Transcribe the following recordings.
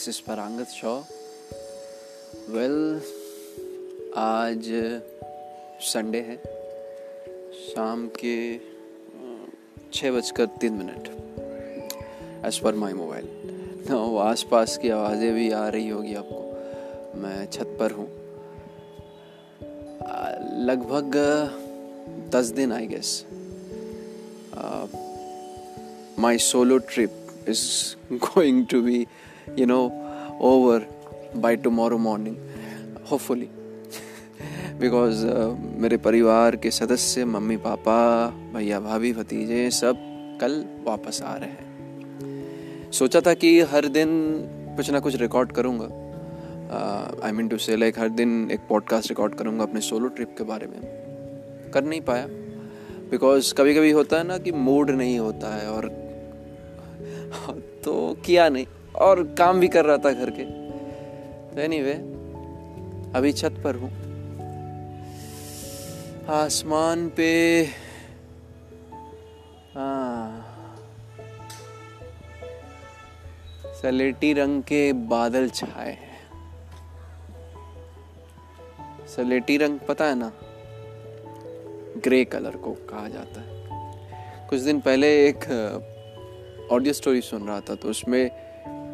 This is Parangat Shaw well आज Sunday है। शाम के छः बजकर तीन minute. As per my mobile आस पास की आवाज़ें भी आ रही होगी आपको। मैं छत पर हूँ। लगभग, दस दिन I guess my solo trip is going to be you know over by tomorrow morning hopefully. Because uh, मेरे परिवार के सदस्य मम्मी पापा भैया भाभी भतीजे सब कल वापस आ रहे हैं सोचा था कि हर दिन कुछ ना कुछ रिकॉर्ड करूँगा I mean to say like हर दिन एक पॉडकास्ट रिकॉर्ड करूँगा अपने सोलो ट्रिप के बारे में कर नहीं पाया बिकॉज़ कभी कभी होता है ना कि मूड नहीं होता है और तो किया नहीं और काम भी कर रहा था घर के। तो एनी वे अभी छत पर हूँ। आसमान पे हाँ। सलेटी रंग के बादल छाए हैं। सलेटी रंग, पता है ना? ग्रे कलर को कहा जाता है। कुछ दिन पहले एक ऑडियो स्टोरी सुन रहा था तो उसमें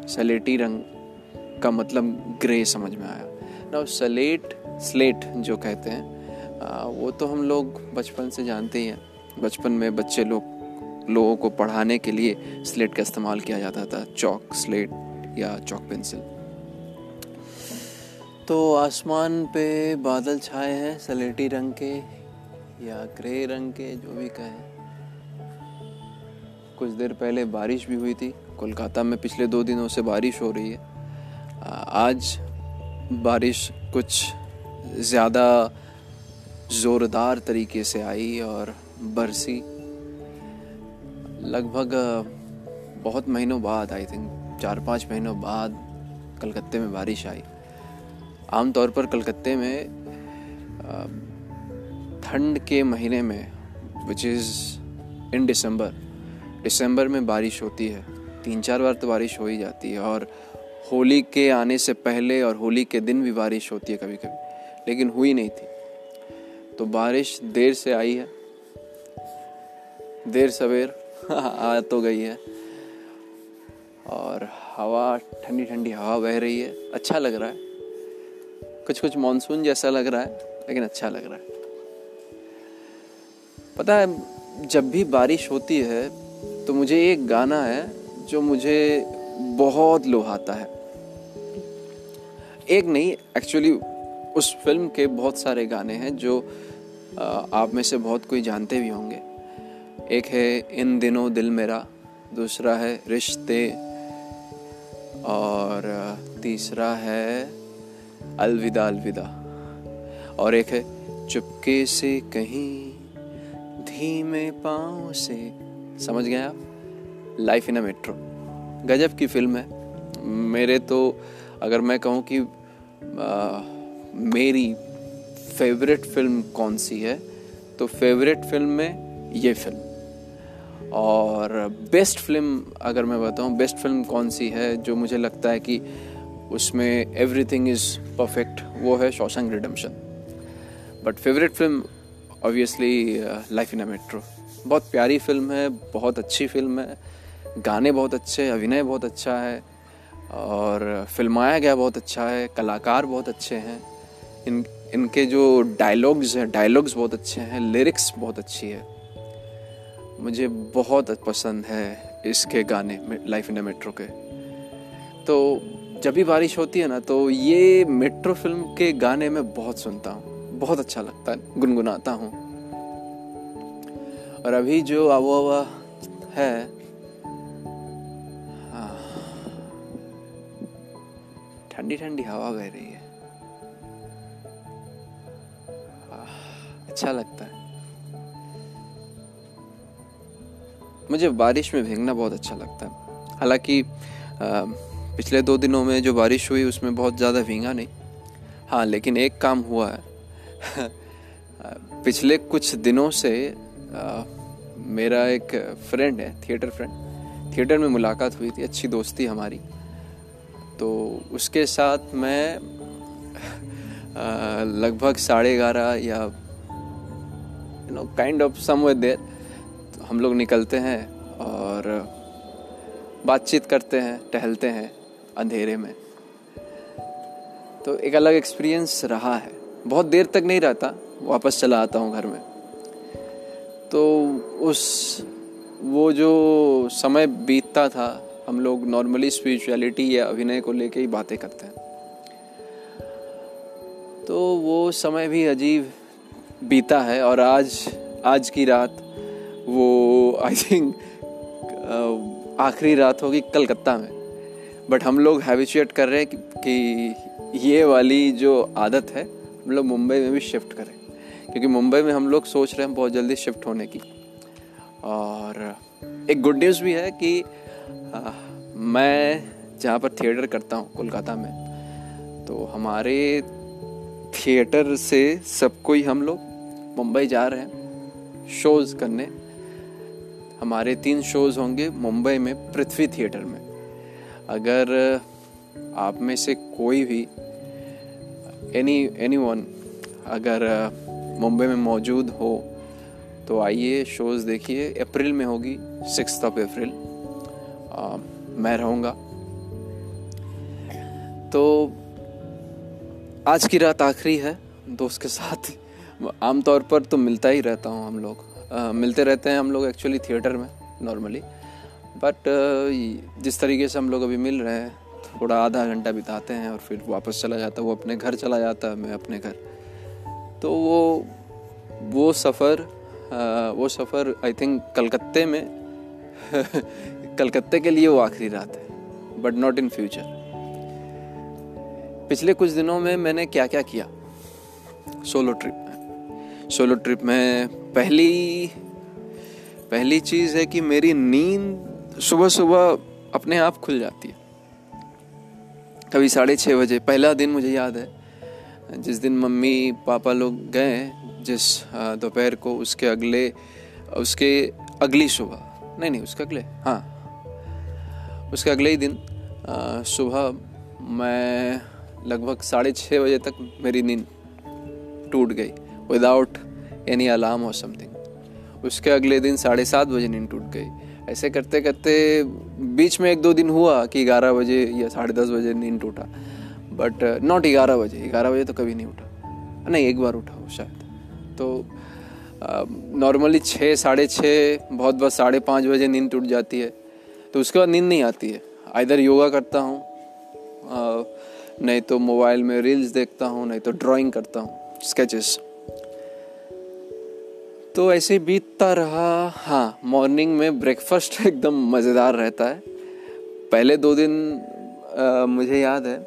सलेटी रंग का मतलब ग्रे समझ में आया। ना सलेट स्लेट जो कहते हैं वो तो हम लोग बचपन से जानते ही हैं। बचपन में बच्चे लोग, लोगों को पढ़ाने के लिए स्लेट का इस्तेमाल किया जाता था चौक स्लेट या चौक पेंसिल तो आसमान पे बादल छाए हैं, सलेटी रंग के या ग्रे रंग के, जो भी कहें। कुछ देर पहले बारिश भी हुई थी। कोलकाता में पिछले दो दिनों से बारिश हो रही है। आज बारिश कुछ ज़्यादा ज़ोरदार तरीके से आई और बरसी। लगभग बहुत महीनों बाद आई थिंक चार पाँच महीनों बाद कलकत्ते में बारिश आई। आमतौर पर कलकत्ते में ठंड के महीने में विच इज़ इन दिसंबर दिसंबर में बारिश होती है। तीन चार बार तो बारिश हो ही जाती है और होली के आने से पहले और होली के दिन भी बारिश होती है कभी कभी लेकिन हुई नहीं थी। तो बारिश देर से आई है। देर सवेर आ तो गई है। और हवा ठंडी ठंडी हवा बह रही है। अच्छा लग रहा है। कुछ कुछ मानसून जैसा लग रहा है, लेकिन अच्छा लग रहा है। पता है, जब भी बारिश होती है तो मुझे एक गाना है जो मुझे बहुत लुभाता है। एक नहीं एक्चुअली उस फ़िल्म के बहुत सारे गाने हैं जो आप में से बहुत कोई जानते भी होंगे। एक है, इन दिनों दिल मेरा, दूसरा है, रिश्ते, और तीसरा है, अलविदा अलविदा। और एक है, चुपके से कहीं, धीमे पाँव से समझ गए आप? लाइफ इन अ मेट्रो गजब की फ़िल्म है। मेरे तो अगर मैं कहूँ कि आ, मेरी फेवरेट फ़िल्म कौन सी है तो फेवरेट फ़िल्म में ये फ़िल्म और बेस्ट फ़िल्म अगर मैं बताऊँ बेस्ट फ़िल्म कौन सी है जो मुझे लगता है कि उसमें एवरीथिंग इज़ परफेक्ट वो है Shawshank Redemption but favourite film obviously life in a metro बहुत प्यारी फ़िल्म है, बहुत अच्छी फ़िल्म है। गाने बहुत अच्छे अभिनय बहुत अच्छा है और फिल्माया गया बहुत अच्छा है, कलाकार बहुत अच्छे हैं। इन, इनके जो डायलॉग्स हैं डायलॉग्स बहुत अच्छे हैं लिरिक्स बहुत अच्छी है। मुझे बहुत पसंद है इसके गाने लाइफ इन मेट्रो के। तो जब भी बारिश होती है ना तो ये मेट्रो फ़िल्म के गाने में बहुत सुनता हूँ, बहुत अच्छा लगता है, गुनगुनाता हूँ। और अभी जो आबोहवा है हाँ, ठंडी ठंडी हवा बह रही है। अच्छा लगता है। मुझे बारिश में भीगना बहुत अच्छा लगता है। हालाँकि पिछले दो दिनों में जो बारिश हुई उसमें बहुत ज़्यादा भींगा नहीं। हाँ लेकिन एक काम हुआ है। पिछले कुछ दिनों से मेरा एक फ्रेंड है थिएटर फ्रेंड थिएटर में मुलाकात हुई थी, अच्छी दोस्ती हमारी. तो उसके साथ मैं लगभग साढ़े ग्यारह या you know kind of somewhere there हम लोग निकलते हैं और बातचीत करते हैं, टहलते हैं अंधेरे में. तो एक अलग एक्सपीरियंस रहा है. बहुत देर तक नहीं रहता, वापस चला आता हूँ घर में. तो उस वो जो समय बीतता था हम लोग नॉर्मली स्पिरिचुअलिटी या अभिनय को लेके ही बातें करते हैं। तो वो समय भी अजीब बीता है और आज आज की रात वो आई थिंक आखिरी रात होगी कलकत्ता में। बट हम लोग हैबिचुएट कर रहे हैं कि, कि ये वाली जो आदत है हम लोग मुंबई में भी शिफ्ट करें। क्योंकि मुंबई में हम लोग सोच रहे हैं बहुत जल्दी शिफ्ट होने की। और एक गुड न्यूज़ भी है कि आ, मैं जहाँ पर थिएटर करता हूँ कोलकाता में तो हमारे थिएटर से सब कोई हम लोग मुंबई जा रहे हैं शोज़ करने। हमारे तीन शोज़ होंगे मुंबई में पृथ्वी थिएटर में। अगर आप में से कोई भी एनी एनी वन अगर मुंबई में मौजूद हो तो आइए शोज़ देखिए। अप्रैल में होगी सिक्स ऑफ़ अप्रैल मैं रहूँगा। तो आज की रात आखिरी है दोस्त के साथ। आमतौर पर तो मिलता ही रहता हूँ हम लोग। आ, मिलते रहते हैं हम लोग एक्चुअली थिएटर में नॉर्मली बट जिस तरीके से हम लोग अभी मिल रहे हैं थोड़ा आधा घंटा बिताते हैं और फिर वापस चला जाता है। वो अपने घर चला जाता है मैं अपने घर। तो वो वो सफ़र वो सफ़र आई थिंक कलकत्ते में, कलकत्ते के लिए वो आखिरी रात है बट नॉट इन फ्यूचर पिछले कुछ दिनों में मैंने क्या क्या? किया सोलो ट्रिप सोलो ट्रिप में पहली पहली चीज़ है कि मेरी नींद सुबह सुबह अपने आप खुल जाती है। कभी साढ़े छः बजे, पहला दिन मुझे याद है जिस दिन मम्मी पापा लोग गए, जिस दोपहर को उसके अगले, उसके अगली सुबह, नहीं नहीं, उसके अगले हाँ उसके अगले ही दिन सुबह मैं लगभग साढ़े छः बजे तक मेरी नींद टूट गई विदाउट एनी अलार्म और समथिंग उसके अगले दिन साढ़े सात बजे नींद टूट गई। ऐसे करते करते बीच में एक दो दिन हुआ कि ग्यारह बजे या साढ़े दस बजे नींद टूटा। बट नॉट ग्यारह बजे। ग्यारह बजे तो कभी नहीं उठा। नहीं एक बार उठा हो शायद। तो नॉर्मली छः साढ़े छः बहुत बस साढ़े पाँच बजे नींद टूट जाती है। तो उसके बाद नींद नहीं आती है। इधर योगा करता हूँ। नहीं तो मोबाइल में रील्स देखता हूँ नहीं तो ड्राइंग करता हूँ स्केचेस तो ऐसे बीतता रहा। हाँ मॉर्निंग में ब्रेकफास्ट एकदम मज़ेदार रहता है। पहले दो दिन आ, मुझे याद है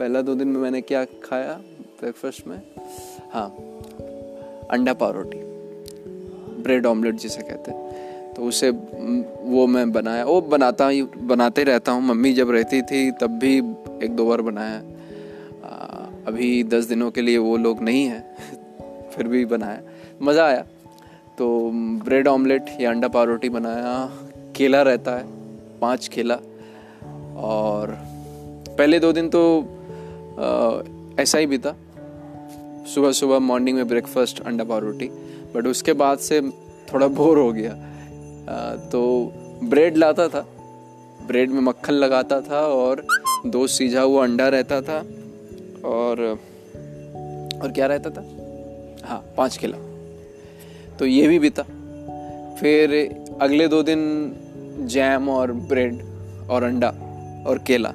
पहला दो दिन में मैंने क्या खाया ब्रेकफास्ट में? हाँ अंडा पाव ब्रेड ऑमलेट जिसे कहते हैं। तो उसे वो मैं बनाया, वो बनाता ही, बनाते रहता हूँ। मम्मी जब रहती थी, तब भी एक दो बार बनाया। अभी दस दिनों के लिए वो लोग नहीं हैं, फिर भी बनाया। मज़ा आया। तो ब्रेड ऑमलेट या अंडा पाव रोटी बनाया। केला रहता है, पाँच केला। और पहले दो दिन तो ऐसा ही बीता सुबह सुबह मॉर्निंग में ब्रेकफास्ट अंडा पाव रोटी बट उसके बाद से थोड़ा बोर हो गया। तो ब्रेड लाता था। ब्रेड में मक्खन लगाता था और दो सीझा हुआ अंडा रहता था और और क्या रहता था? हाँ पाँच किला। तो ये भी बीता। फिर अगले दो दिन जैम और ब्रेड और अंडा और केला।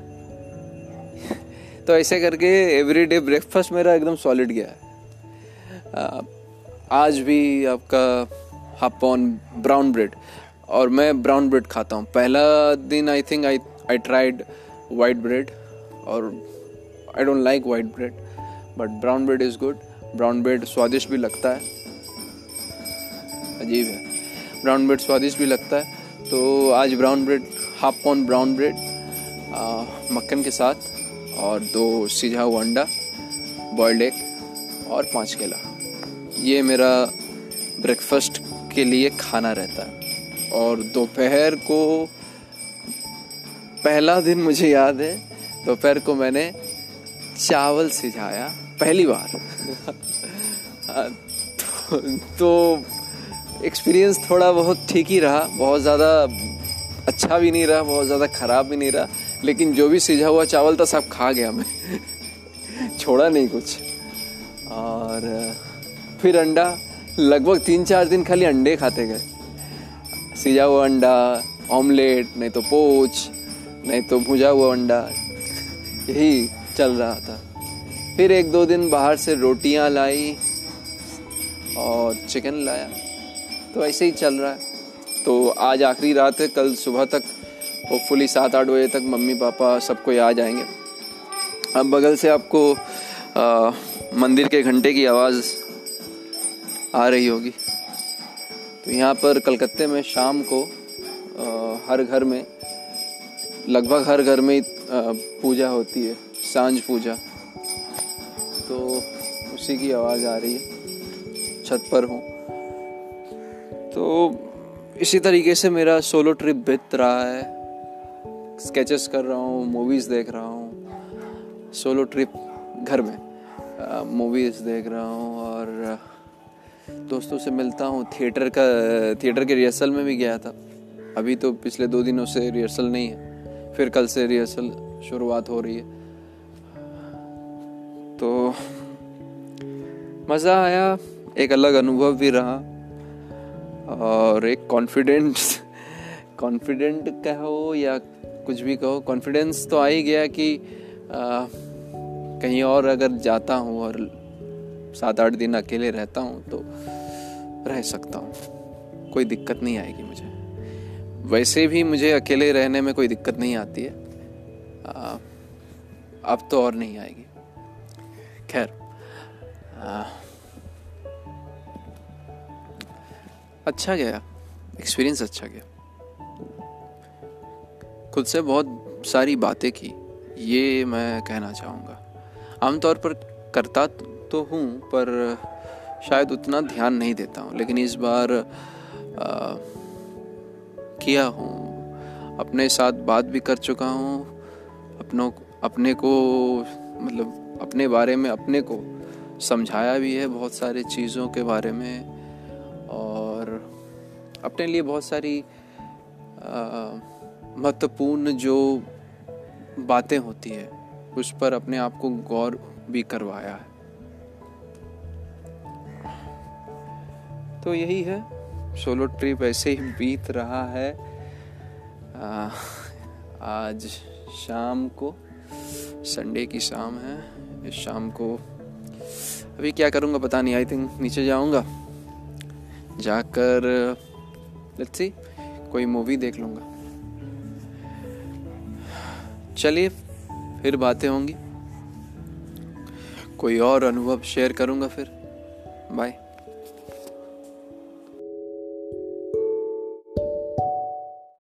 तो ऐसे करके एवरी डे ब्रेकफास्ट मेरा एकदम सॉलिड गया है। आज भी आपका हापॉन ब्राउन ब्रेड और मैं ब्राउन ब्रेड खाता हूँ। पहला दिन I think I I tried white bread और I don't like white bread but brown bread is good brown bread स्वादिष्ट भी लगता है। अजीब है। ब्राउन ब्रेड स्वादिष्ट भी लगता है। तो आज brown bread half pound brown bread मक्खन के साथ। और दो सीझा हुआ अंडा बॉयल्ड एग और पाँच केला। ये मेरा ब्रेकफास्ट के लिए खाना रहता है। और दोपहर को पहला दिन मुझे याद है दोपहर को मैंने चावल सिझाया पहली बार। तो, तो एक्सपीरियंस थोड़ा बहुत ठीक ही रहा बहुत ज़्यादा अच्छा भी नहीं रहा बहुत ज़्यादा ख़राब भी नहीं रहा। लेकिन जो भी सीझा हुआ चावल था सब खा गया मैं। छोड़ा नहीं कुछ। और, फिर अंडा, लगभग तीन चार दिन खाली अंडे खाते गए। सीझा हुआ अंडा, ऑमलेट, नहीं तो पोच, नहीं तो भुजा हुआ अंडा, यही चल रहा था। फिर एक दो दिन बाहर से रोटियाँ लाई और चिकन लाया। तो ऐसे ही चल रहा है। तो आज आखिरी रात है, कल सुबह तक होपफुली सात आठ बजे तक मम्मी पापा सबको आ जाएँगे अब बगल से आपको आ, मंदिर के घंटे की आवाज़ आ रही होगी। तो यहाँ पर कलकत्ते में शाम को आ, हर घर में लगभग हर घर में पूजा होती है साँझ पूजा। तो उसी की आवाज़ आ रही है छत पर हूँ। तो इसी तरीके से मेरा सोलो ट्रिप बीत रहा है। स्केचेस कर रहा हूँ मूवीज़ देख रहा हूँ सोलो ट्रिप घर में मूवीज़ देख रहा हूँ और दोस्तों से मिलता हूँ। थिएटर का थिएटर के रिहर्सल में भी गया था। अभी तो पिछले दो दिनों से रिहर्सल नहीं है। फिर कल से रिहर्सल शुरुआत हो रही है। तो मज़ा आया, एक अलग अनुभव भी रहा और एक कॉन्फिडेंट कॉन्फिडेंट कहो या कुछ भी कहो। कॉन्फिडेंस तो आ ही गया कि आ, कहीं और अगर जाता हूँ और सात आठ दिन अकेले रहता हूँ तो रह सकता हूँ। कोई दिक्कत नहीं आएगी मुझे। वैसे भी मुझे अकेले रहने में कोई दिक्कत नहीं आती है। आ, अब तो और नहीं आएगी। खैर अच्छा गया। एक्सपीरियंस अच्छा गया। खुद से बहुत सारी बातें की ये मैं कहना चाहूँगा। आमतौर पर करता तो हूँ पर शायद उतना ध्यान नहीं देता हूँ। लेकिन इस बार आ, किया हूँ। अपने साथ बात भी कर चुका हूँ। अपनों अपने को मतलब अपने बारे में अपने को समझाया भी है बहुत सारे चीज़ों के बारे में। और अपने लिए बहुत सारी महत्वपूर्ण जो बातें होती है उस पर अपने आप को गौर भी करवाया है। तो यही है। सोलो ट्रिप ऐसे ही बीत रहा है। आ, आज शाम को संडे की शाम है। इस शाम को अभी क्या करूँगा पता नहीं। आई थिंक नीचे जाऊँगा। जाकर लेट्स सी कोई मूवी देख लूँगा। चलिए फिर बातें होंगी। कोई और अनुभव शेयर करूँगा फिर। बाय